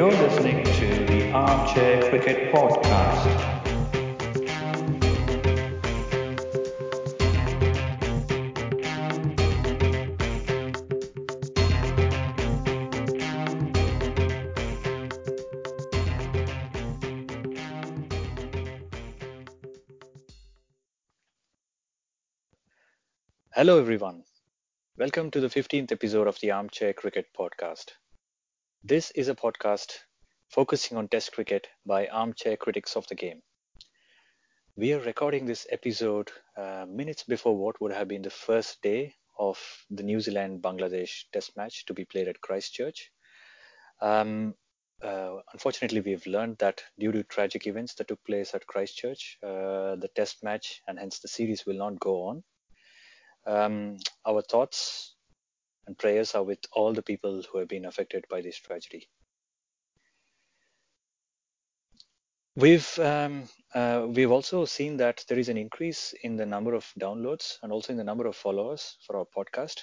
You're listening to the Armchair Cricket Podcast. Hello, everyone. Welcome to the 15th episode of the Armchair Cricket Podcast. This is a podcast focusing on Test cricket by armchair critics of the game. We are recording this episode uh, minutes before what would have been the first day of the New Zealand Bangladesh Test match to be played at Christchurch. Um, uh, unfortunately, we've learned that due to tragic events that took place at Christchurch, uh, the Test match and hence the series will not go on. Um, our thoughts and prayers are with all the people who have been affected by this tragedy. We've um, uh, we've also seen that there is an increase in the number of downloads and also in the number of followers for our podcast.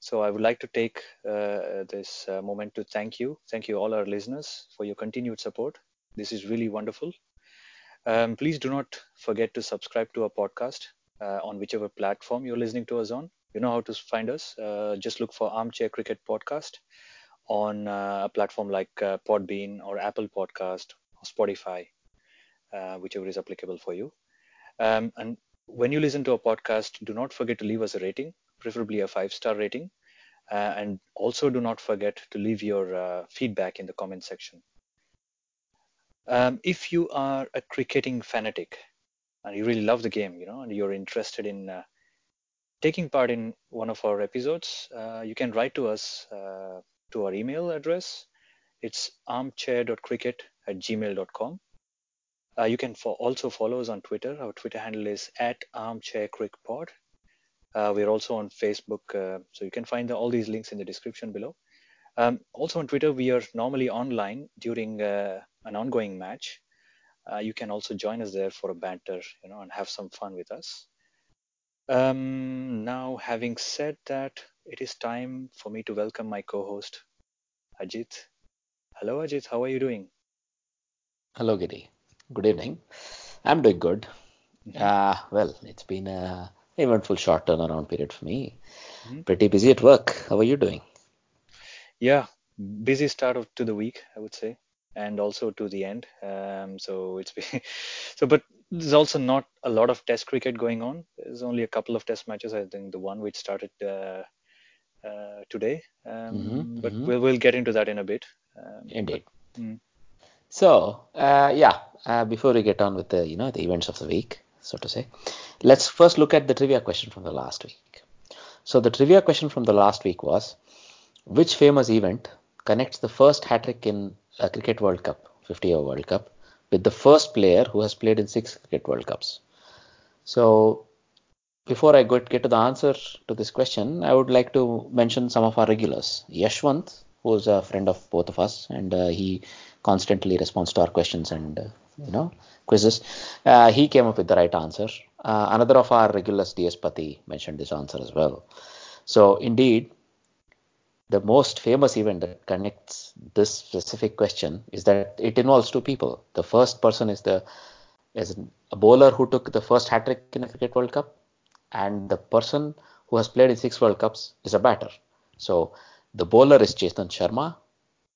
So I would like to take uh, this uh, moment to thank you, thank you all our listeners for your continued support. This is really wonderful. Um, please do not forget to subscribe to our podcast uh, on whichever platform you're listening to us on. You know how to find us. Uh, just look for Armchair Cricket Podcast on uh, a platform like uh, Podbean or Apple Podcast or Spotify, uh, whichever is applicable for you. Um, and when you listen to a podcast, do not forget to leave us a rating, preferably a five star rating. Uh, and also do not forget to leave your feedback in the comment section. Um, if you are a cricketing fanatic, and you really love the game, you know, and you're interested in uh, taking part in one of our episodes, uh, you can write to us uh, to our email address. It's armchair.cricket at gmail.com. Uh, you can fo- also follow us on Twitter. Our Twitter handle is at armchaircrickpod. Uh, we're also on Facebook, uh, so you can find the, all these links in the description below. Um, also on Twitter, we are normally online during uh, an ongoing match uh, you can also join us there for a banter, you know, and have some fun with us. Um, now, having said that, it is time for me to welcome my co-host, Ajit. Hello, Ajit. How are you doing? Hello, Giri. Good evening. I'm doing good. Mm-hmm. Uh, well, it's been a eventful short turnaround period for me. Mm-hmm. Pretty busy at work. How are you doing? Yeah, busy start of, to the week, I would say and also to the end. Um, so it's been, so, but there's also not a lot of Test cricket going on. There's only a couple of Test matches. I think the one which started uh, uh, today, um, mm-hmm, but mm-hmm. we'll we'll get into that in a bit. Um, Indeed. But, mm. So uh, yeah, uh, before we get on with the you know the events of the week, so to say, let's first look at the trivia question from the last week. So the trivia question from the last week was, which famous event connects the first hat trick in a Cricket World Cup, 50 over World Cup, with the first player who has played in six Cricket World Cups. So, before I get to the answer to this question, I would like to mention some of our regulars. Yashwant, who is a friend of both of us, and uh, he constantly responds to our questions and uh, you know quizzes. Uh, he came up with the right answer. Uh, another of our regulars, DS Pati, mentioned this answer as well. So, indeed, the most famous event that connects this specific question is that it involves two people. The first person is the is a bowler who took the first hat trick in a cricket World Cup, and the person who has played in six World Cups is a batter. So the bowler is Chetan Sharma,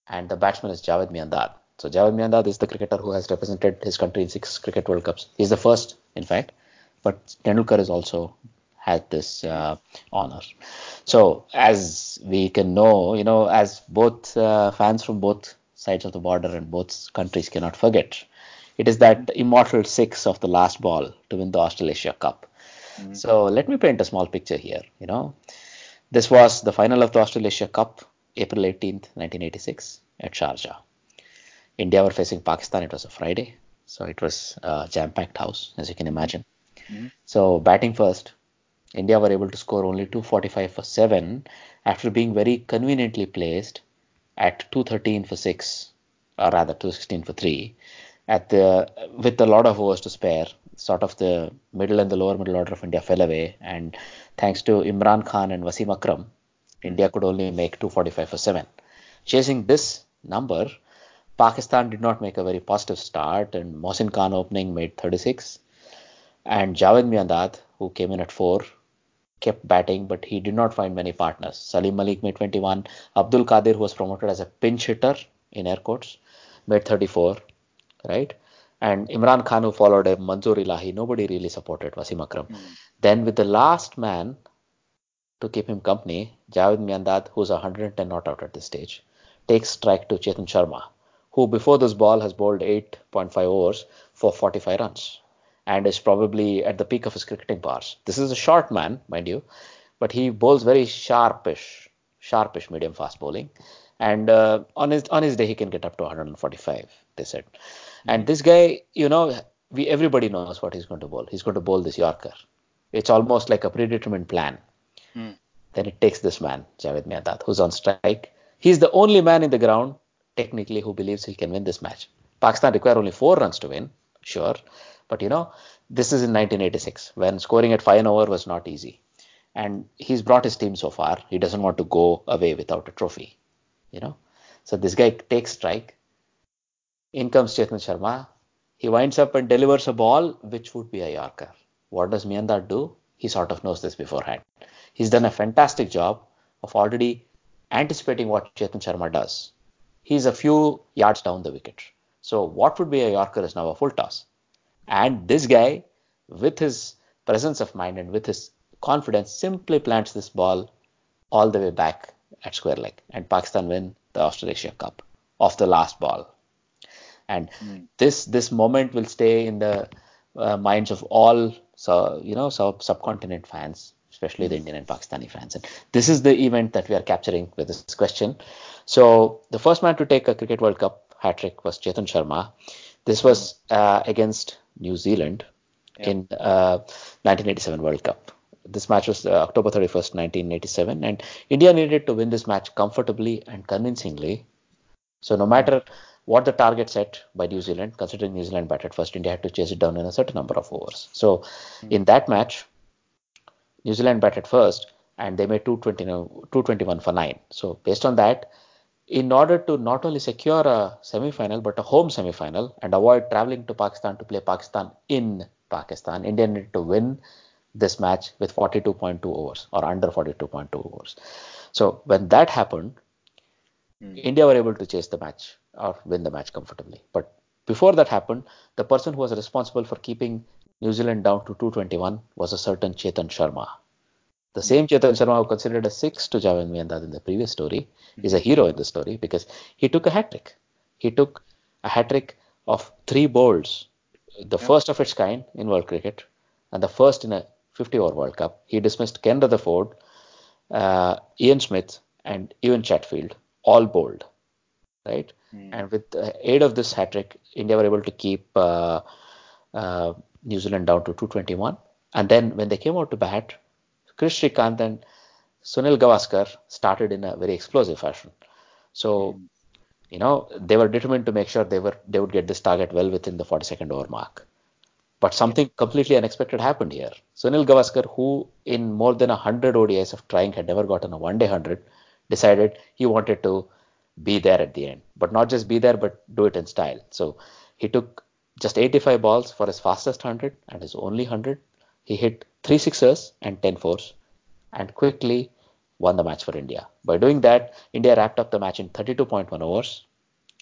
and the batsman is Javed Miandad. So Javed Miandad is the cricketer who has represented his country in six cricket World Cups. He's the first, in fact, but Tendulkar is also had this uh, honor. So as we can know, you know, as both uh, fans from both sides of the border and both countries cannot forget, it is that immortal six of the last ball to win the Australasia Cup. Mm-hmm. So let me paint a small picture here. You know, this was the final of the Australasia Cup, April 18th, 1986, at Sharjah. India were facing Pakistan. It was a Friday, so it was a jam-packed house, as you can imagine. Mm-hmm. So batting first, India were able to score only 245 for 7 after being very conveniently placed at 213 for 6 or rather 216 for 3 at the with a lot of overs to spare sort of the middle and the lower middle order of India fell away. And thanks to Imran Khan and Wasim Akram India could only make 245 for 7 chasing this number Pakistan did not make a very positive start, and Mohsin Khan opening made 36, and Javed Miandad, who came in at four, kept batting, but he did not find many partners. Salim Malik made 21. Abdul Qadir, who was promoted as a pinch hitter in air quotes, made 34, right? And Imran Khan, who followed him, Manzoor Ilahi, nobody really supported Wasim Akram. Mm. Then with the last man to keep him company, Javed Miandad, who's 110 not out at this stage, takes strike to Chetan Sharma, who before this ball has bowled 8.5 overs for 45 runs and is probably at the peak of his cricketing powers. This is a short man, mind you, but he bowls very sharpish, sharpish medium fast bowling. And uh, on his on his day, he can get up to 145. They said. Mm-hmm. And this guy, you know, we everybody knows what he's going to bowl. He's going to bowl this Yorker. It's almost like a predetermined plan. Mm. Then it takes this man, Javed Miandad, who's on strike. He's the only man in the ground, technically, who believes he can win this match. Pakistan require only four runs to win, sure, but you know, this is in 1986 when scoring at five and over was not easy. And he's brought his team so far. He doesn't want to go away without a trophy. You know? So this guy takes strike. In comes Chetan Sharma. He winds up and delivers a ball which would be a Yorker. What does Miandad do? He sort of knows this beforehand. He's done a fantastic job of already anticipating what Chetan Sharma does. He's a few yards down the wicket. So what would be a Yorker is now a full toss. And this guy, with his presence of mind and with his confidence, simply plants this ball all the way back at square leg. And Pakistan win the Australasia Cup off the last ball. And mm. this this moment will stay in the uh, minds of all so you know sub subcontinent fans, especially the hmm. Indian and Pakistani fans. And this is the event that we are capturing with this question. So the first man to take a Cricket World Cup hat trick was Chetan Sharma. This was uh, against New Zealand yeah. in uh, 1987 World Cup. This match was uh, October 31st, 1987, and India needed to win this match comfortably and convincingly. So no matter what the target set by New Zealand, considering New Zealand batted first, India had to chase it down in a certain number of overs. So mm-hmm. in that match, New Zealand batted first, and they made 220, 221 for nine. So based on that, in order to not only secure a semi-final but a home semi-final and avoid traveling to Pakistan to play Pakistan in Pakistan, India needed to win this match with 42.2 overs or under 42.2 overs. So when that happened, mm. India were able to chase the match or win the match comfortably. But before that happened, the person who was responsible for keeping New Zealand down to 221 was a certain Chetan Sharma. The same Chetan Sharma who considered a six to Javed Miandad in the previous story is a hero in the story because he took a hat trick. He took a hat trick of three bowls, the yeah. first of its kind in world cricket and the first in a 50 over World Cup. He dismissed Ken Rutherford, uh, Ian Smith, and Evan Chatfield, all bowled, right? Mm. And with the aid of this hat trick, India were able to keep uh, uh, New Zealand down to 221. And then when they came out to bat, Kris Srikkanth and Sunil Gavaskar started in a very explosive fashion. So, hmm. you know, they were determined to make sure they were they would get this target well within the 42nd over mark. But something completely unexpected happened here. Sunil Gavaskar, who in more than 100 ODIs of trying had never gotten a one day 100, decided he wanted to be there at the end. But not just be there, but do it in style. So he took just 85 balls for his fastest 100 and his only 100. He hit three sixers and 10 fours and quickly won the match for India. By doing that, India wrapped up the match in 32.1 overs.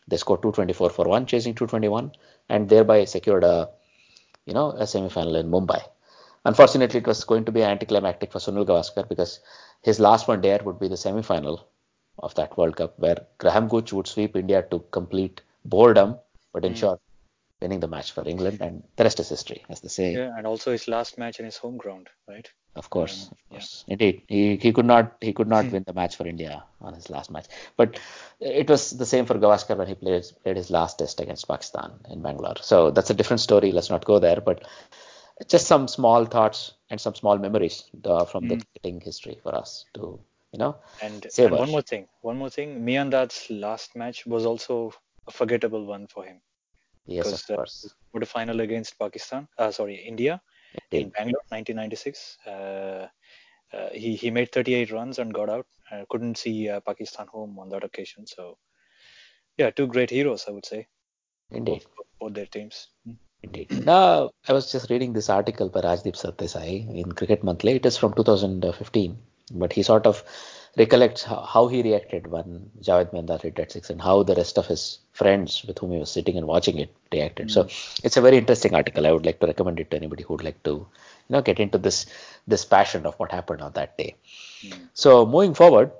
They scored 224 for one, chasing 221, and thereby secured a, you know, a semi-final in Mumbai. Unfortunately, it was going to be anticlimactic for Sunil Gavaskar because his last one there would be the semi-final of that World Cup, where Graham Gooch would sweep India to complete boredom, but hmm. ensure winning the match for England, and the rest is history, as they say. Yeah, and also his last match in his home ground, right? Of course, of course, yeah. indeed. He he could not he could not hmm. win the match for India on his last match, but it was the same for Gavaskar when he played played his last test against Pakistan in Bangalore. So that's a different story. Let's not go there, but just some small thoughts and some small memories uh, from mm. the cricketing history for us to you know. And, and one more thing, one more thing. Miandad's last match was also a forgettable one for him. Yes, of uh, course. Uh, the final against Pakistan, uh, sorry, India in Bangalore, 1996. Uh, uh, he he made 38 runs and got out. couldn't see uh, Pakistan home on that occasion. So yeah, two great heroes, I would say, Indeed. both, both their teams. Mm. Indeed. Now, I was just reading this article by Rajdeep Sardesai in Cricket Monthly. It is from 2015, but he sort of recollects how, how he reacted when Javed Miandad hit that six and how the rest of his friends with whom he was sitting and watching it reacted. So it's a very interesting article. I would like to recommend it to anybody who would like to, you know, get into this this passion of what happened on that day. So moving forward,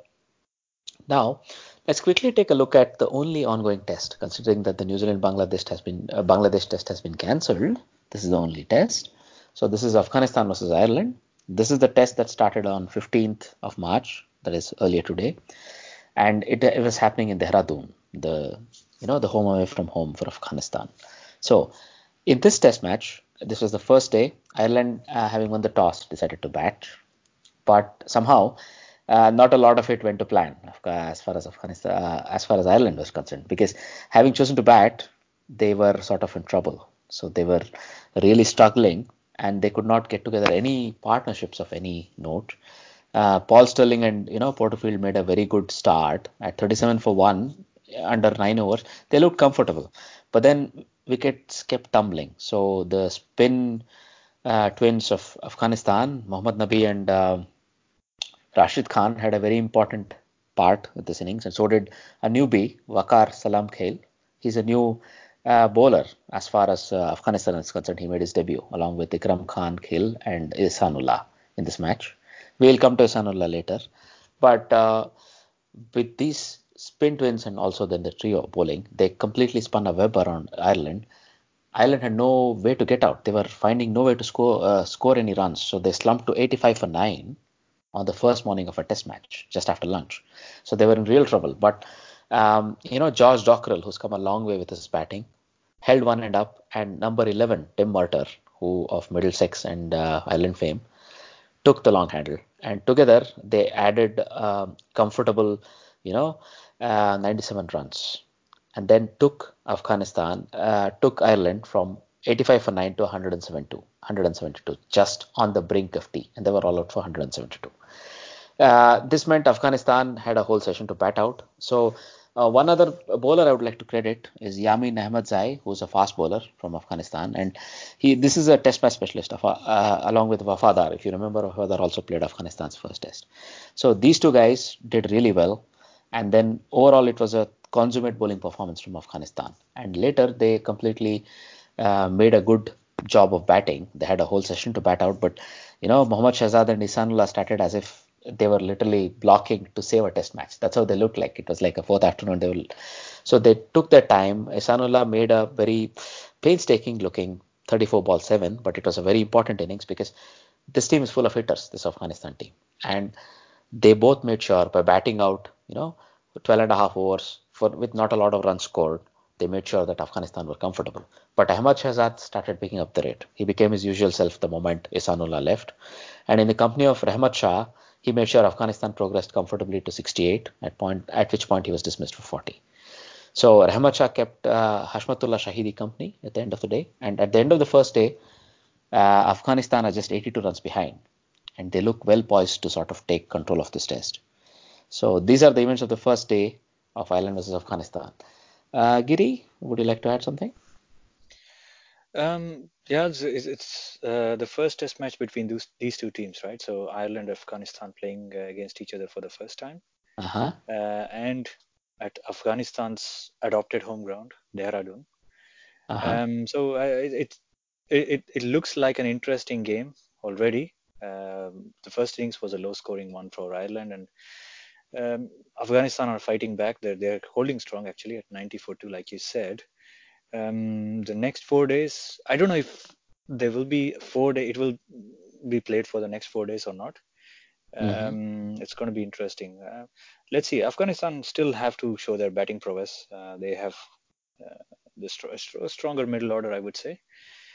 now let's quickly take a look at the only ongoing test, considering that the New Zealand Bangladesh has been uh, Bangladesh test has been cancelled. This is the only test. So this is Afghanistan versus Ireland. This is the test that started on 15th of March, that is earlier today, and it, it was happening in Dehradun, the you know the home away from home for Afghanistan. So in this test match, this was the first day. Ireland, uh, having won the toss, decided to bat, but somehow uh, not a lot of it went to plan as far as Afghanistan, uh, as far as Ireland was concerned, because having chosen to bat, they were sort of in trouble. So they were really struggling, and they could not get together any partnerships of any note. Uh, Paul Stirling and you know Porterfield made a very good start at 37 for one under nine overs. They looked comfortable, but then wickets kept tumbling. So the spin uh, twins of Afghanistan, Mohammad Nabi and uh, Rashid Khan had a very important part with this innings, and so did a newbie, Waqar Salam Khail. He's a new uh, bowler as far as Afghanistan is concerned. He made his debut along with Ikram Khan Khail and Ihsanullah in this match. We'll come to Ihsanullah later. But uh, with these spin twins and also then the trio bowling, they completely spun a web around Ireland. Ireland had no way to get out. They were finding no way to score uh, score any runs, so they slumped to 85 for nine on the first morning of a test match just after lunch. So they were in real trouble. But um, you know, George Dockrell, who's come a long way with his batting, held one end up, and number 11, Tim Murtagh, who of Middlesex and uh, Ireland fame, took the long handle, and together they added um, comfortable, you know, uh, 97 runs, and then took Afghanistan, uh, took Ireland from 85 for 9 to 172, 172, just on the brink of tea, and they were all out for 172. Uh, this meant Afghanistan had a whole session to bat out. So uh, one other bowler I would like to credit is Yamin Ahmadzai, who's a fast bowler from Afghanistan, and he this is a test match specialist of, uh, along with Wafadar. If you remember, Wafadar also played Afghanistan's first test. So these two guys did really well, and then overall it was a consummate bowling performance from Afghanistan. And later they completely uh, made a good job of batting. They had a whole session to bat out, but you know Mohammad Shahzad and Ihsanullah started as if they were literally blocking to save a test match. That's how they looked like. It was like a fourth afternoon. They will, so they took their time. Ihsanullah made a very painstaking looking 34 ball seven, but it was a very important innings because this team is full of hitters, this Afghanistan team, and they both made sure by batting out, you know, 12 and a half overs for with not a lot of runs scored. They made sure that Afghanistan were comfortable. But Ahmad Shahzad started picking up the rate. He became his usual self the moment Ihsanullah left. And in the company of Rahmat Shah, he made sure Afghanistan progressed comfortably to 68, at point at which point he was dismissed for 40. So Rahmat Shah kept uh, Hashmatullah Shahidi company at the end of the day, and at the end of the first day, uh, Afghanistan are just 82 runs behind, and they look well poised to sort of take control of this test. So these are the events of the first day of Ireland versus Afghanistan. Uh, Giri, would you like to add something? Um, yeah, it's, it's uh, the first test match between those, these two teams, right? So Ireland, Afghanistan playing uh, against each other for the first time, Uh-huh. uh, and at Afghanistan's adopted home ground, Dehradun. Uh-huh. Um, so uh, it, it it looks like an interesting game already. Um, the first innings was a low-scoring one for Ireland, and um, Afghanistan are fighting back. They're they're holding strong actually at 94-2, like you said. Um, the next four days, I don't know if there will be four day. It will be played for the next four days or not. Um, Mhm. It's going to be interesting. Uh, let's see. Afghanistan still have to show their batting prowess. Uh, they have uh, the str- str- stronger middle order, I would say,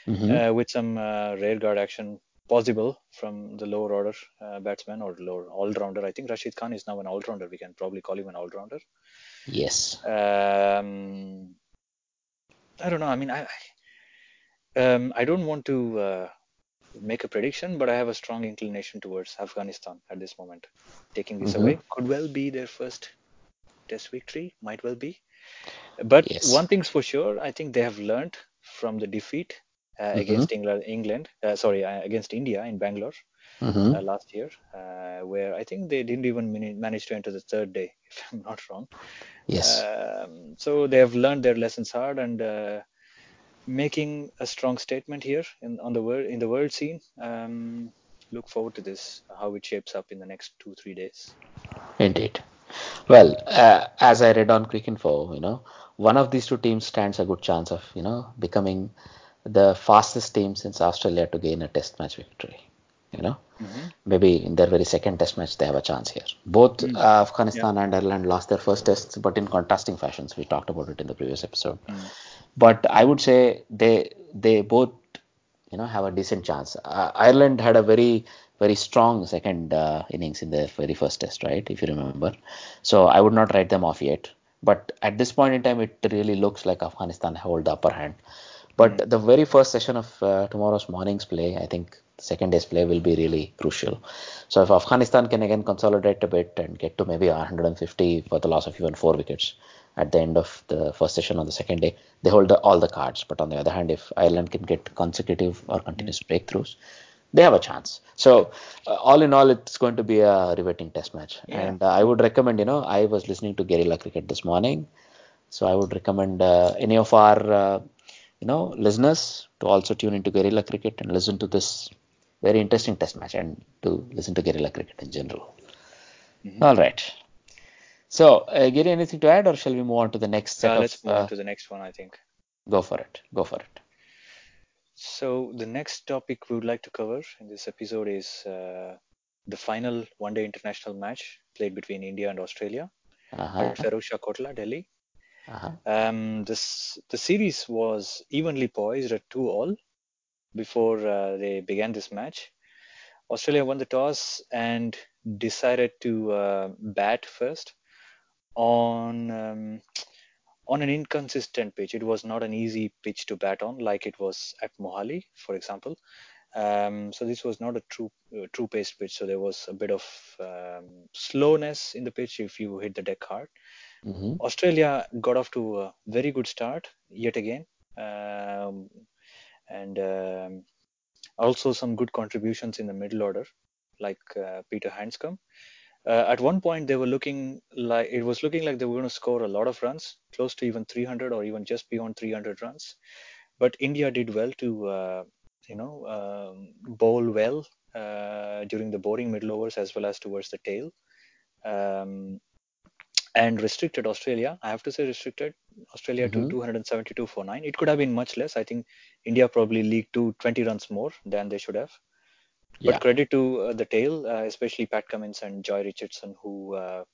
Mhm. uh, with some uh, rear guard action possible from the lower order uh, batsman or lower all-rounder. I think Rashid Khan is now an all-rounder. We can probably call him an all-rounder. Yes. Um, I don't know. I mean, I I- um, I don't want to uh, make a prediction, but I have a strong inclination towards Afghanistan at this moment. Taking this Mhm. away could well be their first test victory. Might well be. But Yes. one thing's for sure, I think they have learned from the defeat uh, Mhm. against England, England uh, sorry, uh, against India in Bangalore hmm uh, last year, uh, where I think they didn't even manage to enter the third day, if I'm not wrong. Yes. Um, so they have learned their lessons hard and uh, making a strong statement here in on the world in the world scene. Um, look forward to this, how it shapes up in the next two three days. Indeed. Well, uh, as I read on Cricinfo, you know, one of these two teams stands a good chance of, you know, becoming the fastest team since Australia to gain a test match victory. You know, hmm maybe in their very second test match they have a chance here. Both Mm. uh, Afghanistan and Ireland lost their first tests, but in contrasting fashions. We talked about it in the previous episode. Mm. But I would say they they both you know have a decent chance. Uh, Ireland had a very very strong second uh, innings in their very first test, right? If you remember. So I would not write them off yet. But at this point in time, it really looks like Afghanistan hold the upper hand. But Mm. the very first session of uh, tomorrow's morning's play, I think second day's play will be really crucial. So if Afghanistan can again consolidate a bit and get to maybe 150 for the loss of even four wickets at the end of the first session on the second day, they hold the, all the cards. But on the other hand, if Ireland can get consecutive or continuous breakthroughs, they have a chance. So uh, all in all, it's going to be a riveting test match. Yeah. And uh, I would recommend, you know, I was listening to Guerrilla Cricket this morning. So I would recommend uh, any of our, uh, you know, listeners to also tune into Guerrilla Cricket and listen to this very interesting test match and to listen to Guerrilla Cricket in general. Mhm. All right. So, uh, Gary, anything to add, or shall we move on to the next set Uh, let's move uh, on to the next one, I think. go for it. Go for it. So the next topic we would like to cover in this episode is uh, the final one-day international match played between India and Australia Uh-huh. at Feroz Shah Kotla, Delhi. Uh-huh. Um, this the series was evenly poised at two all before uh, they began this match. Australia won the toss and decided to uh, bat first on um, on an inconsistent pitch. It was not an easy pitch to bat on, like it was at Mohali, for example. Um, so this was not a true uh, true paced pitch. So there was a bit of um, slowness in the pitch if you hit the deck hard. hmm Australia got off to a very good start yet again, um, and um, also some good contributions in the middle order, like uh, Peter Handscomb. Uh, at one point, they were looking like it was looking like they were going to score a lot of runs, close to even 300 or even just beyond 300 runs. But India did well to, uh, you know, um, bowl well uh, during the boring middle overs as well as towards the tail. Um, and restricted Australia. I have to say restricted Australia to Mhm. 272 for nine. It could have been much less. I think India probably leaked to 20 runs more than they should have. But Yeah. credit to uh, the tail, uh, especially Pat Cummins and Jhye Richardson, who uh,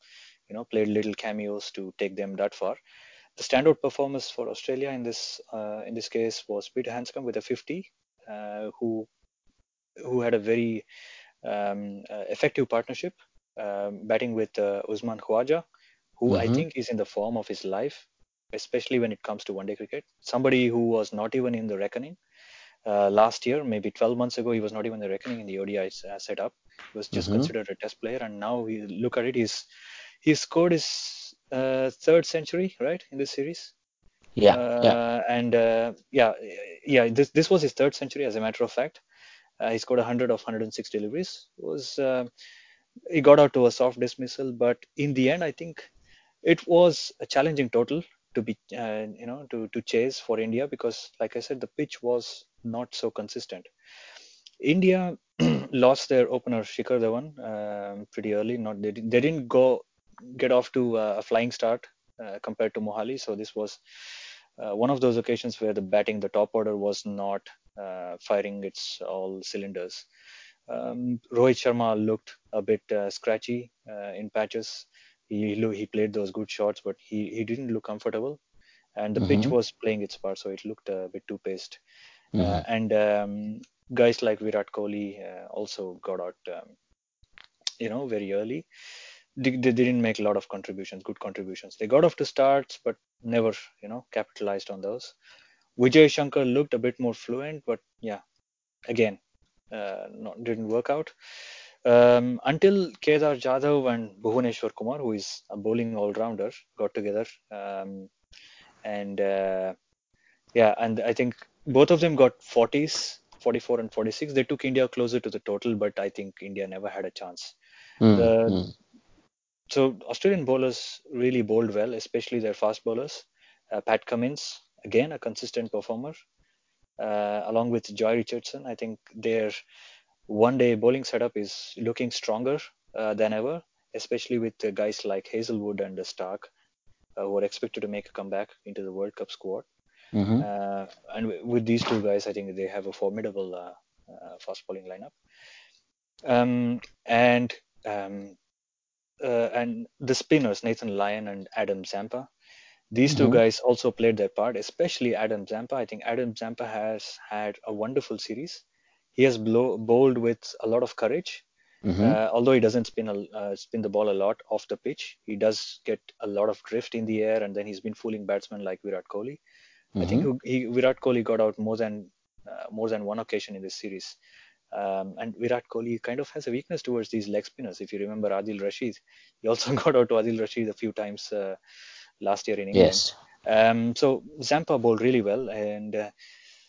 you know played little cameos to take them that far. The standout performance for Australia in this uh, in this case was Peter Handscomb with a 50, uh, who who had a very um, uh, effective partnership, um, batting with uh, Usman Khawaja, who I Mhm. think is in the form of his life, especially when it comes to one-day cricket. Somebody who was not even in the reckoning uh, last year, maybe 12 months ago, he was not even in the reckoning in the ODI uh, setup. He was just Mhm. considered a test player, and now he look at it, he's he scored his uh, third century, right, in this series. Yeah. Yeah. Uh, and uh, yeah, yeah, this this was his third century, as a matter of fact. Uh, he scored 100 of 106 deliveries. It was he got out to a soft dismissal, but in the end, I think it was a challenging total to be uh, you know to to chase for India because, like I said, the pitch was not so consistent. India lost their opener Shikhar Dhawan um, pretty early. Not they, they didn't go get off to uh, a flying start uh, compared to Mohali. So this was uh, one of those occasions where the batting, the top order was not uh, firing its all cylinders. Um, Rohit Sharma looked a bit uh, scratchy uh, in patches. He he played those good shots, but he, he didn't look comfortable, and the pitch Mhm. was playing its part, so it looked a bit too paced. Uh, Mhm. and um, guys like Virat Kohli uh, also got out, um, you know, very early. They, they didn't make a lot of contributions, good contributions. They got off to starts, but never, you know, capitalized on those. Vijay Shankar looked a bit more fluent, but yeah, again, uh, not, didn't work out. Um, until Kedar Jadhav and Bhuvneshwar Kumar, who is a bowling all-rounder, got together. Um, and uh, yeah, and I think both of them got 40s, 44 and 46. They took India closer to the total, but I think India never had a chance. Mm, The mm, so Australian bowlers really bowled well, especially their fast bowlers. Uh, Pat Cummins, again a consistent performer, uh, along with Jhye Richardson. I think their one-day bowling setup is looking stronger uh, than ever, especially with uh, guys like Hazlewood and Stark, uh, who are expected to make a comeback into the World Cup squad. mhm, Uh, and w- with these two guys, I think they have a formidable uh, fast bowling lineup. Um, and um, uh, and the spinners, Nathan Lyon and Adam Zampa. These two mhm, guys also played their part, especially Adam Zampa. I think Adam Zampa has had a wonderful series. He has blow, bowled with a lot of courage. mhm, Uh, although he doesn't spin a, uh, spin the ball a lot off the pitch, he does get a lot of drift in the air, and then he's been fooling batsmen like Virat Kohli. I think mhm, he, he, Virat Kohli got out more than uh, more than one occasion in this series. Um, and Virat Kohli kind of has a weakness towards these leg spinners. If you remember Adil Rashid, he also got out to Adil Rashid a few times uh, last year in England. Yes. Um, so Zampa bowled really well, and uh,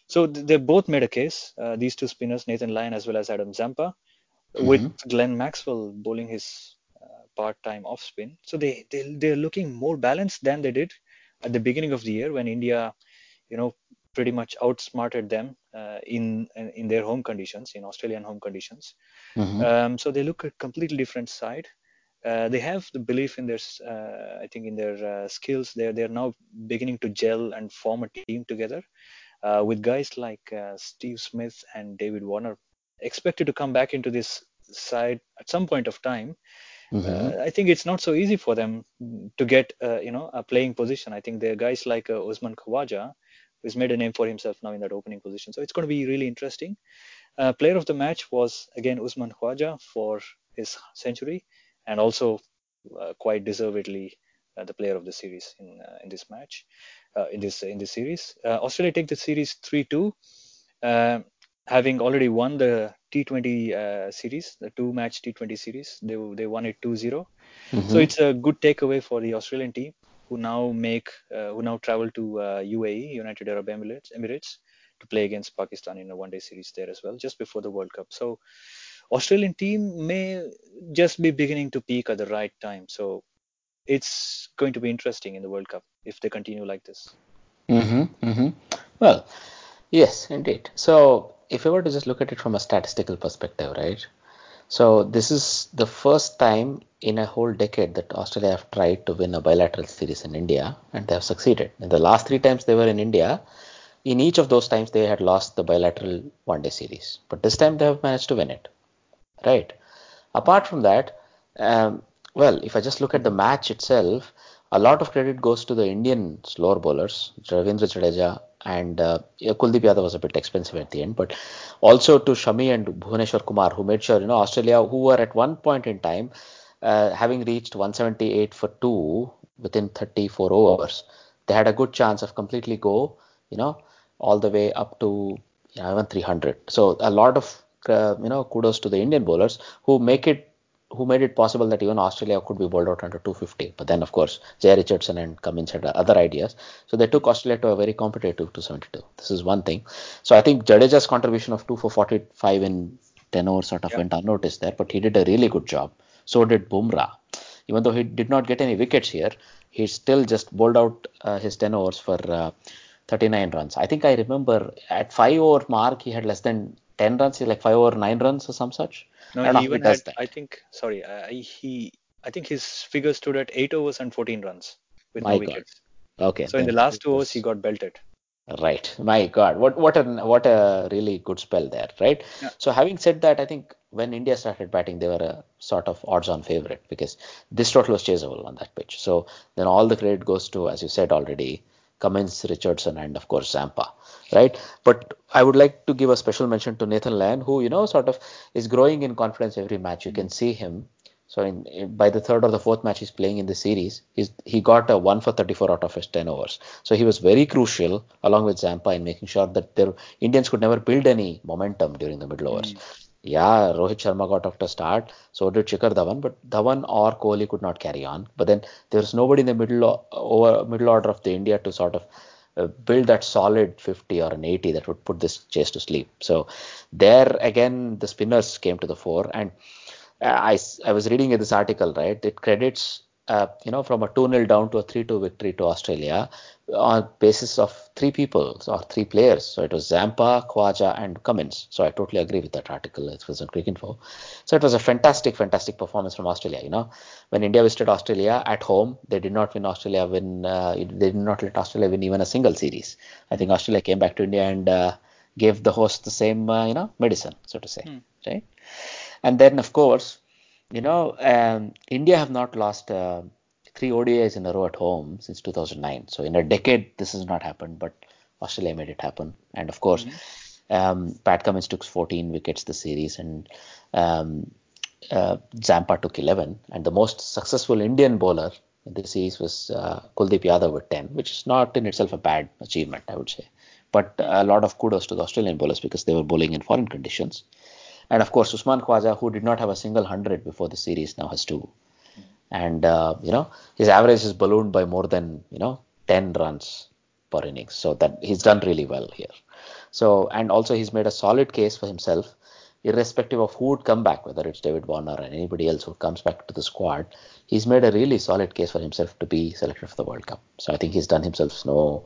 so th- they both made a case. Uh, these two spinners, Nathan Lyon as well as Adam Zampa, with Mhm, Glenn Maxwell bowling his uh, part-time off spin. So they they they're looking more balanced than they did at the beginning of the year when India, you know, pretty much outsmarted them uh, in in their home conditions, in Australian home conditions. mhm, Um, so they look a completely different side. Uh, they have the belief in their, uh, I think, in their uh, skills. They're they're now beginning to gel and form a team together uh, with guys like uh, Steve Smith and David Warner expected to come back into this side at some point of time. mhm, Uh, I think it's not so easy for them to get, uh, you know, a playing position. I think there are guys like uh, Usman Khawaja, who's made a name for himself now in that opening position. So it's going to be really interesting. Uh, player of the match was again Usman Khawaja for his century, and also uh, quite deservedly the player of the series in uh, in this match, uh, in this in this series. Uh, Australia take the series three two, uh, having already won the T20 uh, series, the two match T20 series. They they won it 2-0. So mhm. it's a good takeaway for the Australian team who now make uh, who now travel to uh, UAE, United Arab Emirates, Emirates, to play against Pakistan in a one-day series there as well, just before the World Cup. So Australian team may just be beginning to peak at the right time. So it's going to be interesting in the World Cup if they continue like this. Mm-hmm, mm-hmm. Well, yes, indeed. So, if I were to just look at it from a statistical perspective, right? So, this is the first time in a whole decade that Australia have tried to win a bilateral series in India, and they have succeeded. In the last three times they were in India, in each of those times they had lost the bilateral one day series, but this time they have managed to win it, right? Apart from that, um, well, if I just look at the match itself, a lot of credit goes to the Indian slower bowlers, Ravindra Jadeja and uh, Kuldeep Yadav was a bit expensive at the end, but also to Shami and Bhuvneshwar Kumar, who made sure, you know, Australia, who were at one point in time uh, having reached 178 for two within 34 overs, they had a good chance of completely go, you know, all the way up to you know, even 300. So a lot of uh, you know kudos to the Indian bowlers who make it who made it possible that even Australia could be bowled out under 250. But then, of course, Jhye Richardson and Cummins had other ideas. So they took Australia to a very competitive 272. This is one thing. So I think Jadeja's contribution of 2 for 45 in 10 overs sort of Yeah. went unnoticed there, but he did a really good job. So did Bumrah. Even though he did not get any wickets here, he still just bowled out uh, his 10 overs for uh, 39 runs. I think I remember at 5 over mark, he had less than 10 runs, like 5 over 9 runs or some such. No, know he he even had. that. I think. Sorry, I, he. I think his figure stood at eight overs and 14 runs with My no God. wickets. Okay. So in the last two overs, he got belted. Right. My God. What what a what a really good spell there, right? Yeah. So having said that, I think when India started batting, they were a sort of odds-on favorite because this total was chaseable on that pitch. So then all the credit goes to, as you said already, Cummins, Richardson, and of course Zampa, right? But I would like to give a special mention to Nathan Lyon, who you know sort of is growing in confidence every match. You can see him. So in, in- by the third or the fourth match he's playing in the series, he's, he got a one for 34 out of his 10 overs. So he was very crucial along with Zampa in making sure that the Indians could never build any momentum during the middle overs. Hmm. Yeah, Rohit Sharma got off to start. So did Shikhar Dhawan, but Dhawan or Kohli could not carry on. But then there was nobody in the middle over middle order of the India to sort of uh, build that solid 50 or an 80 that would put this chase to sleep. So there again, the spinners came to the fore, and I I, I was reading this article, right? It credits, uh, you know, from a 2 0 down to a 3 2 victory to Australia on basis of three people or three players. So it was Zampa, Khawaja, and Cummins. So I totally agree with that article. It was on Cricinfo. So it was a fantastic, fantastic performance from Australia. You know, when India visited Australia at home, they did not win Australia win. Uh, they did not let Australia win even a single series. I think Australia came back to India and uh, gave the host the same, uh, you know, medicine, so to say, Hmm. right? And then, of course, you know, um, India have not lost uh, three ODIs in a row at home since 2009. So in a decade, this has not happened, but Australia made it happen. And of course, um, Pat Cummins took 14 wickets this series, and um, uh, Zampa took 11. And the most successful Indian bowler in the series was uh, Kuldeep Yadav with 10, which is not in itself a bad achievement, I would say. But a lot of kudos to the Australian bowlers because they were bowling in foreign conditions. And of course, Usman Khawaja, who did not have a single hundred before the series, now has two. And uh, you know his average is ballooned by more than you know 10 runs per innings. So that he's done really well here. So and also he's made a solid case for himself, irrespective of who would come back, whether it's David Warner or anybody else who comes back to the squad. He's made a really solid case for himself to be selected for the World Cup. So I think he's done himself no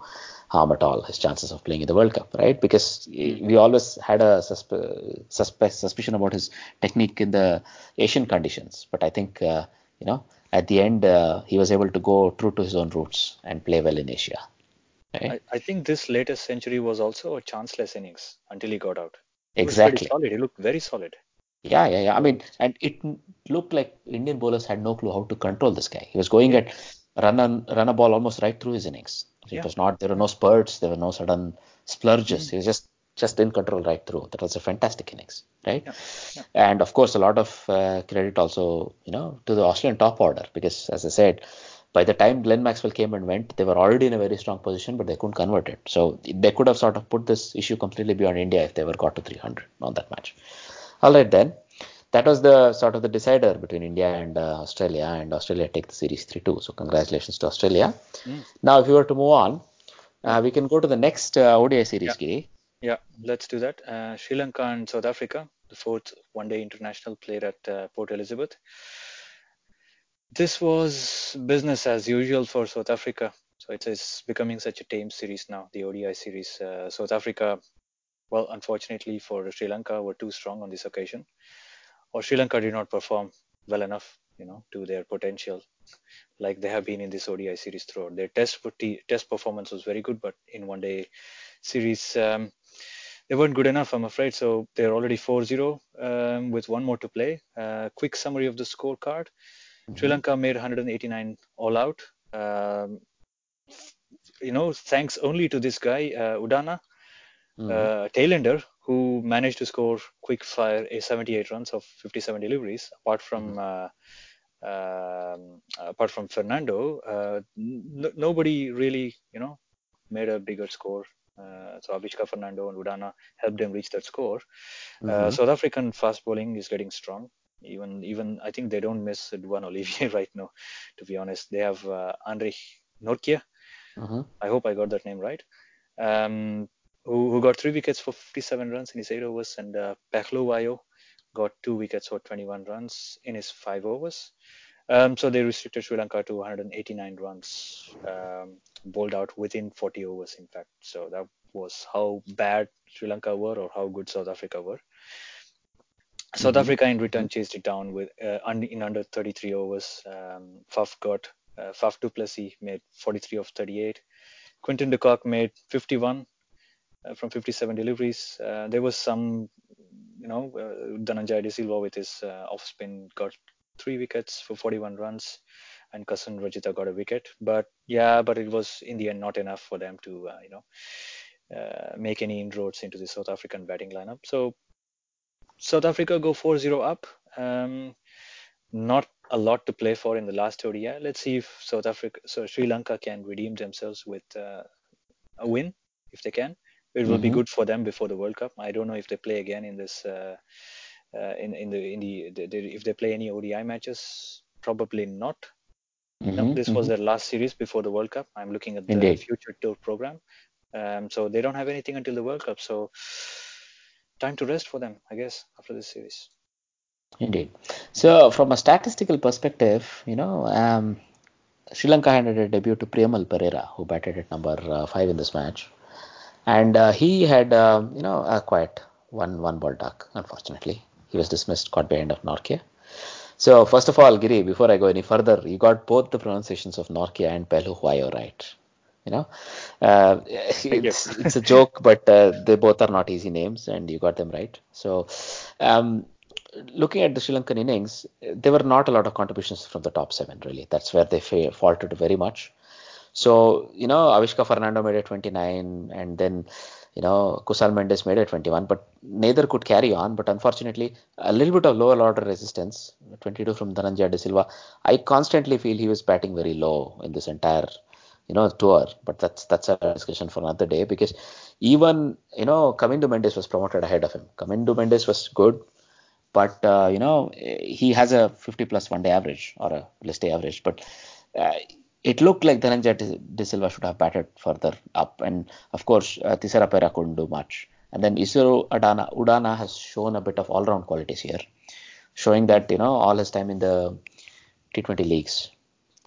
harm at all his chances of playing in the World Cup, right? Because we always had a suspe- suspicion about his technique in the Asian conditions, but I think uh, you know at the end uh, he was able to go true to his own roots and play well in Asia. Right? I, I think this latest century was also a chanceless innings until he got out. He exactly. solid. He looked very solid. Yeah, yeah, yeah. I mean, and it looked like Indian bowlers had no clue how to control this guy. He was going at run on, run a ball almost right through his innings. It Yeah. was not there were no spurts, there were no sudden splurges. Mm. He was just just in control right through. That was a fantastic innings, right? Yeah, yeah. And of course, a lot of uh, credit also, you know, to the Australian top order because, as I said, by the time Glenn Maxwell came and went, they were already in a very strong position, but they couldn't convert it. So they could have sort of put this issue completely beyond India if they were got to 300 on that match. All right, then. That was the sort of the decider between India and uh, Australia, and Australia take the series 3 2. So, congratulations to Australia. Mm. Now, if you were to move on, uh, we can go to the next uh, ODI series, Yeah. Giri. Yeah, let's do that. Uh, Sri Lanka and South Africa, the fourth one-day international played at uh, Port Elizabeth. This was business as usual for South Africa. So it is becoming such a tame series now, the ODI series. Uh, South Africa, well, unfortunately for Sri Lanka, were too strong on this occasion, or Sri Lanka did not perform well enough, you know, to their potential, like they have been in this ODI series throughout. Their test test performance was very good, but in one-day series. Um, they weren't good enough, I'm afraid. So they're already 4-0 um, with one more to play. Uh, quick summary of the scorecard: Sri Lanka made 189 all out. Um, you know, thanks only to this guy uh, Udana, Mhm. uh, tailender, who managed to score quick fire a 78 runs of 57 deliveries. Apart from uh, um, apart from Fernando, uh, n- nobody really, you know, made a bigger score. Uh, so Avishka Fernando and Udana helped them reach that score. Uh, Mhm. South African fast bowling is getting strong. Even even I think they don't miss Duanne Olivier right now. To be honest, they have uh, Anrich Nortje. Mhm. I hope I got that name right. Um, who, who got three wickets for 57 runs in his eight overs, and uh, got two wickets for 21 runs in his five overs. Um, so they restricted Sri Lanka to 189 runs, um, bowled out within 40 overs, in fact. So that was how bad Sri Lanka were or how good South Africa were. South Mhm. Africa in return chased it down with uh, in under 33 overs. Um, Faf got uh, Faf du Plessis made 43 of 38. Quinton de Kock made 51 uh, from 57 deliveries. Uh, there was some, you know, uh, Dhananjay De Silva with his uh, off spin got three wickets for 41 runs, and Kasun Rajitha got a wicket. But yeah, but it was in the end not enough for them to, uh, you know, uh, make any inroads into the South African batting lineup. So South Africa go 4-0 up. Um, not a lot to play for in the last ODI. Let's see if South Africa, so Sri Lanka can redeem themselves with uh, a win if they can. It will be Mhm. good for them before the World Cup. I don't know if they play again in this uh, uh, in in the in the, the, the, if they play any ODI matches, probably not. Mm-hmm, No, this was mhm. their last series before the World Cup. I'm looking at the Indeed. future tour program. Um, so they don't have anything until the World Cup. So time to rest for them, I guess, after this series. Indeed. So, from a statistical perspective, you know, um, Sri Lanka handed a debut to Priyamal Perera, who batted at number uh, five in this match, and uh, he had, uh, you know, a quiet one one ball duck. Unfortunately, he was dismissed, caught by Anrich Nortje. So, first of all, Giri, before I go any further, you got both the pronunciations of Nortje and Phehlukwayo right. You know, uh, it's, it's a joke, but uh, they both are not easy names, and you got them right. So, um, looking at the Sri Lankan innings, there were not a lot of contributions from the top seven, really. That's where they fa- faltered very much. So, you know, Avishka Fernando made a 29, and then, you know, Kusal Mendis made it 21, but neither could carry on. But unfortunately, a little bit of lower order resistance, 22 from Dhananjaya De Silva. I constantly feel he was batting very low in this entire, you know, tour. But that's that's a discussion for another day because even, you know, Kamindu Mendis was promoted ahead of him. Kamindu Mendis was good, but uh, you know he has a 50 plus one day average or a List A average but uh, it looked like Dhananjaya De- Silva should have batted further up and of course uh, Thisara Perera couldn't do much. And then Isuru Adana Udana has shown a bit of all round qualities here showing that you know all his time in the T20 leagues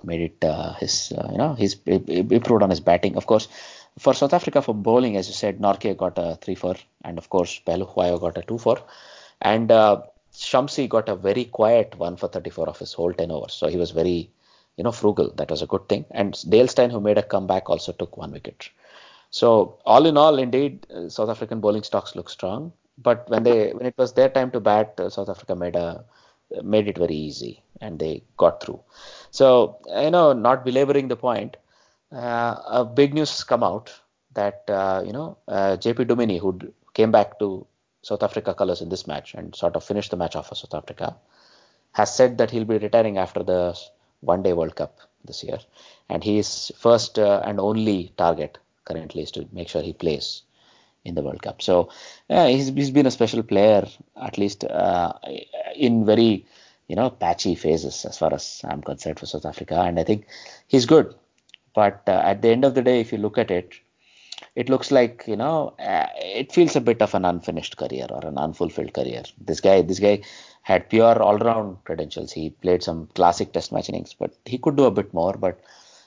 made it uh, his uh, you know he's improved on his batting. Of course for South Africa for bowling as you said Nortje got a 3-4 and of course Phehlukwayo got a 2-4 and uh, Shamsi got a very quiet 1 for 34 of his whole 10 overs. So he was very you know frugal that was a good thing and Dale Steyn who made a comeback also took one wicket so all in all, indeed, uh, South African bowling stocks look strong. But when they when it was their time to bat, uh, South Africa made a made it very easy and they got through. So you know, not belaboring the point, uh, a big news has come out that you know JP Duminy, who came back to South Africa colours in this match and sort of finished the match off for South Africa, has said that he'll be retiring after the one day World Cup this year. And his first uh, and only target currently is to make sure he plays in the World Cup. So he's, he's been a special player, at least uh, in very you know patchy phases as far as I'm concerned for South Africa. And I think he's good. But uh, at the end of the day, if you look at it, it looks like you know uh, it feels a bit of an unfinished career or an unfulfilled career this guy this guy had pure all-round credentials. He played some classic test match innings but he could do a bit more but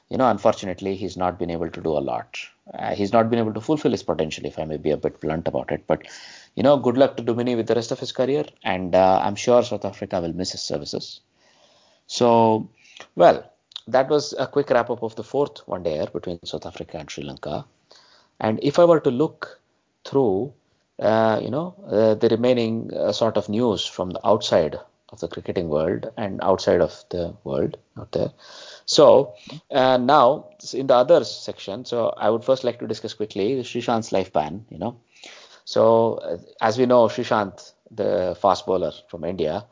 you know unfortunately he's not been able to do a lot. Uh, he's not been able to fulfill his potential if i may be a bit blunt about it but you know good luck to Duminy with the rest of his career and uh, i'm sure south africa will miss his services. So, well, that was a quick wrap up of the fourth one day between South Africa and Sri Lanka. And if I were to look through, you know, uh, the remaining uh, sort of news from the outside of the cricketing world and outside of the world out there. So uh, now in the others section, so I would first like to discuss quickly Sreesanth's life ban. You know, so uh, as we know, Sreesanth, the fast bowler from India,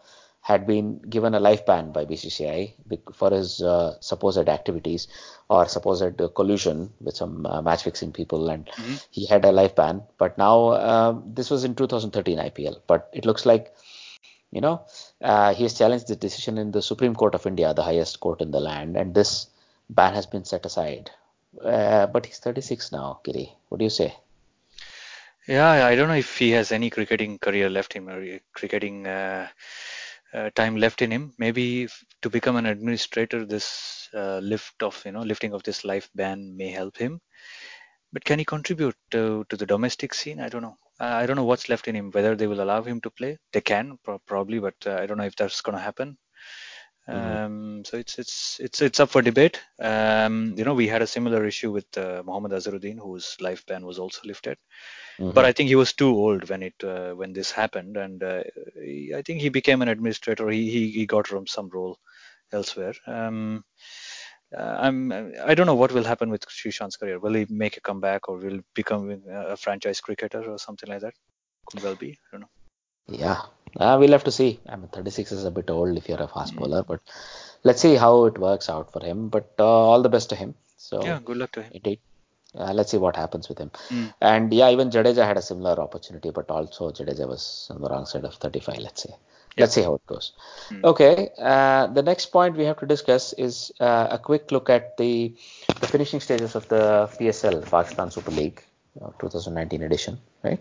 had been given a life ban by BCCI for his uh, supposed activities or supposed uh, collusion with some uh, match fixing people, and he had a life ban. But now uh, this was in 2013 IPL, but it looks like you know uh, he has challenged the decision in the Supreme Court of India, the highest court in the land, and this ban has been set aside. Uh, but he's 36 now, Giri. What do you say? Yeah, I don't know if he has any cricketing career left him or cricketing uh, uh, time left in him. Maybe to become an administrator, this uh, lift of you know lifting of this life ban may help him. But can he contribute to to the domestic scene? I don't know. I don't know what's left in him. Whether they will allow him to play, they can pro- probably, but uh, I don't know if that's going to happen. Um, so it's it's it's it's up for debate. Um, you know, we had a similar issue with uh, Mohammad Azharuddin, whose life ban was also lifted but I think he was too old when it uh, when this happened, and uh, he, I think he became an administrator. He he, he got from some role elsewhere. Um, uh, I'm I don't know what will happen with Sreesanth's career. Will he make a comeback or will become a franchise cricketer or something like that? Could well be. I don't know. Yeah, uh, we'll have to see. I mean, 36 is a bit old if you're a fast Mm. bowler, but let's see how it works out for him. But uh, all the best to him. So, Yeah, good luck to him. indeed. Uh, let's see what happens with him. Mm. And yeah, even Jadeja had a similar opportunity, but also Jadeja was on the wrong side of 35. Let's say. Let's see how it goes. Mm. Okay. Uh, the next point we have to discuss is uh, a quick look at the, the finishing stages of the PSL, Pakistan Super League, uh, 2019 edition, right?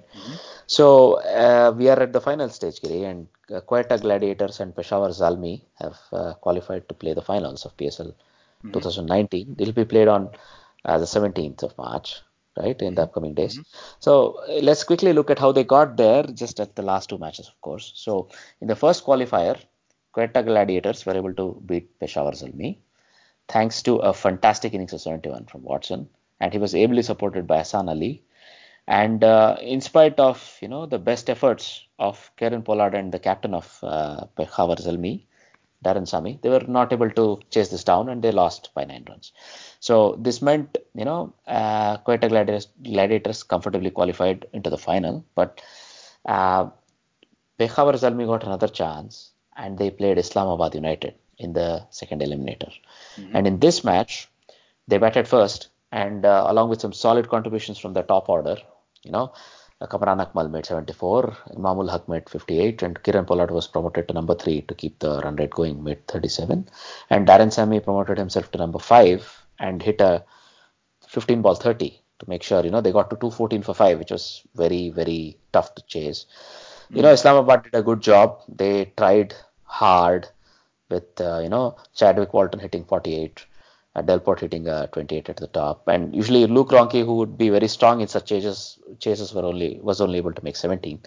So uh, we are at the final stage, Giri, and uh, Quetta Gladiators and Peshawar Zalmi have uh, qualified to play the finals of PSL 2019. They'll be played on uh, the 17th of March, right, in the upcoming days. So uh, let's quickly look at how they got there, just at the last two matches, of course. So in the first qualifier, Quetta Gladiators were able to beat Peshawar Zalmi thanks to a fantastic innings of 71 from Watson, and he was ably supported by Hassan Ali. And uh, in spite of you know the best efforts of Kieron Pollard and the captain of uh, Peshawar Zalmi, Darren Sammy, they were not able to chase this down and they lost by nine runs. So this meant you know uh, Quetta Gladiators, Gladiators comfortably qualified into the final, but uh, Peshawar Zalmi got another chance and they played Islamabad United in the second eliminator. And in this match, they batted first and uh, along with some solid contributions from the top order, you know, uh, Kamran Akmal made 74, Imam-ul-Haq made 58, and Kieron Pollard was promoted to number 3 to keep the run rate going, made 37. And Darren Sammy promoted himself to number 5 and hit a 15 ball 30 to make sure, you know, they got to 214 for 5, which was very, very tough to chase. You know, Islamabad did a good job. They tried hard with, uh, you know, Chadwick Walton hitting 48, uh, Delport hitting uh, 28 at the top. And usually Luke Ronchi, who would be very strong in such chases, chases were only was only able to make 17.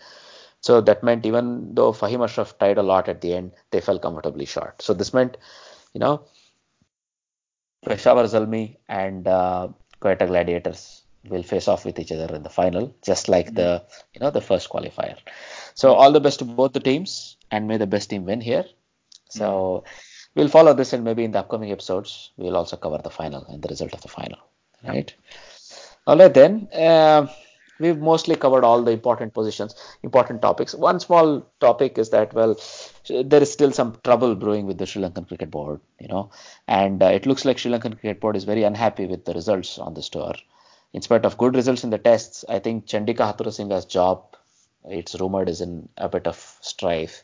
So that meant even though Fahim Ashraf tried a lot at the end, they fell comfortably short. So this meant, you know, Peshawar Zalmi and uh, Quetta Gladiators will face off with each other in the final, just like the you know the first qualifier. So all the best to both the teams, and may the best team win here. So we'll follow this, and maybe in the upcoming episodes we'll also cover the final and the result of the final. Right. All right then. Uh, we've mostly covered all the important positions, important topics. One small topic is that well, there is still some trouble brewing with the Sri Lankan Cricket Board, you know, and uh, it looks like Sri Lankan Cricket Board is very unhappy with the results on this tour. In spite of good results in the tests, I think Chandika Hathurusingha's job, it's rumored, is in a bit of strife.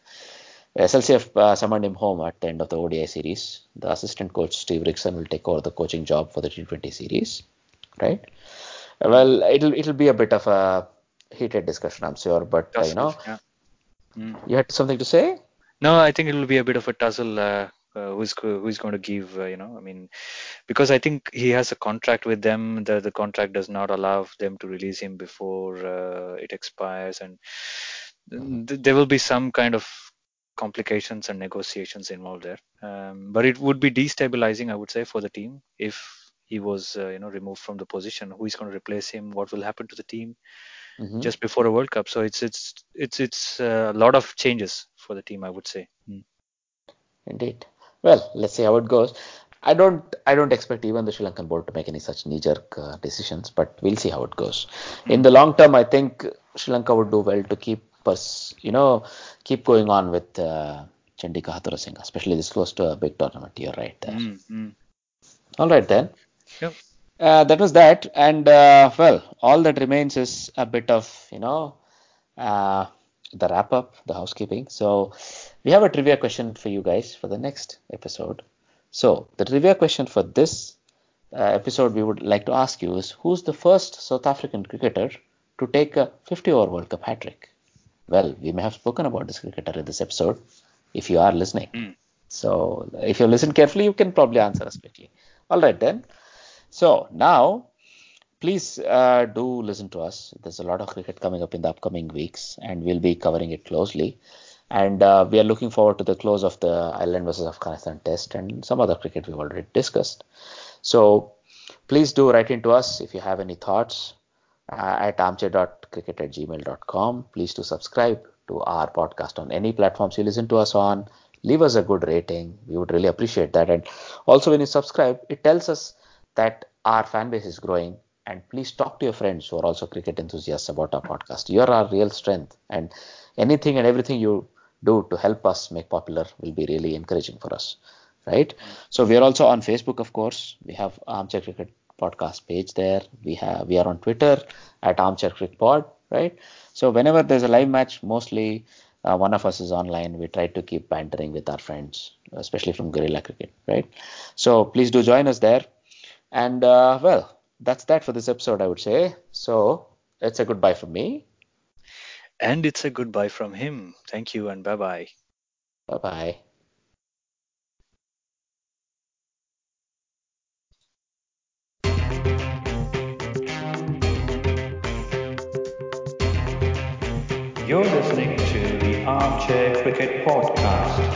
SLCF uh, summoned him home at the end of the ODI series. The assistant coach Steve Rixon will take over the coaching job for the T20 series, right? Well, it'll it'll be a bit of a heated discussion, I'm sure, but uh, you know, yeah. Mm. you had something to say? No, I think it will be a bit of a tussle. Uh, uh, who's who's going to give? Uh, you know, I mean, because I think he has a contract with them. The the contract does not allow them to release him before uh, it expires, and th- there will be some kind of complications and negotiations involved there. Um, but it would be destabilizing, I would say, for the team if he was uh, you know removed from the position. Who is going to replace him? What will happen to the team? Mhm. just before a World Cup. So it's it's it's it's uh, a lot of changes for the team, I would say. Mm. Indeed. Well, let's see how it goes. I don't I don't expect even the Sri Lankan board to make any such knee-jerk uh, decisions, but we'll see how it goes. In the long term, I think Sri Lanka would do well to keep us, you know, keep going on with uh, Chandika Hathurusingha, especially this close to a big tournament. You're right there. Mm, mm. All right then. Yep. Uh, that was that, and uh, well, all that remains is a bit of you know uh, the wrap up, the housekeeping. So we have a trivia question for you guys for the next episode. So the trivia question for this uh, episode we would like to ask you is who's the first South African cricketer to take a 50 over World Cup hat trick? Well, we may have spoken about this cricketer in this episode if you are listening. Mm. So if you listen carefully, you can probably answer us quickly. All right then. So now, please uh, do listen to us. There's a lot of cricket coming up in the upcoming weeks, and we'll be covering it closely. And uh, we are looking forward to the close of the Ireland versus Afghanistan test and some other cricket we've already discussed. So please do write into us if you have any thoughts uh, at armchair.cricket at gmail.com. Please do subscribe to our podcast on any platforms you listen to us on. Leave us a good rating. We would really appreciate that. And also, when you subscribe, it tells us that our fan base is growing. And please talk to your friends who are also cricket enthusiasts about our podcast. You're our real strength. And anything and everything you do to help us make popular will be really encouraging for us. Right? So we are also on Facebook, of course. We have Armchair Cricket podcast page there. We have we are on Twitter at Armchair Cricket Pod, right? So whenever there's a live match, mostly uh, one of us is online. We try to keep bantering with our friends, especially from Guerrilla Cricket, right? So please do join us there. And uh, well, that's that for this episode, I would say. So it's a goodbye from me. And it's a goodbye from him. Thank you and bye bye. Bye bye. You're listening to the Armchair Cricket Podcast.